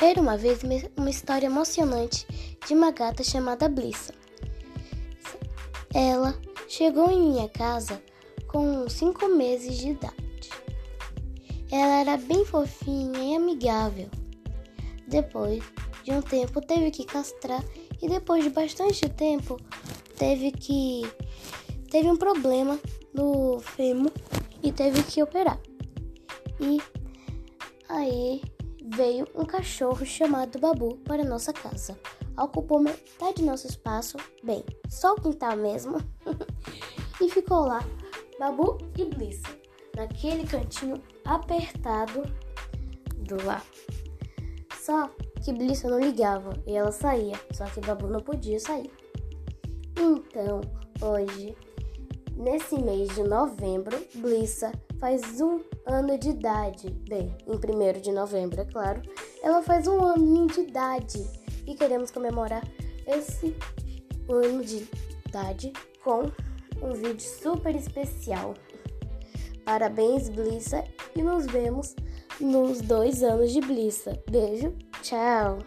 Era uma vez uma história emocionante de uma gata chamada Blissa. Ela chegou em minha casa com cinco meses de idade. Ela era bem fofinha e amigável. Depois de um tempo, teve que castrar e depois de bastante tempo, teve que teve um problema no fêmur e teve que operar. E aí veio um cachorro chamado Babu para nossa casa. Ocupou metade do nosso espaço, bem, só o quintal mesmo, e ficou lá, Babu e Blissa, naquele cantinho apertado do lar. Só que Blissa não ligava e ela saía, só que Babu não podia sair. Então, hoje, nesse mês de novembro, Blissa faz um ano de idade. Bem, em 1 de novembro, é claro. Ela faz um aninho de idade e queremos comemorar esse ano de idade com um vídeo super especial. Parabéns, Blissa, e nos vemos nos dois anos de Blissa. Beijo, tchau!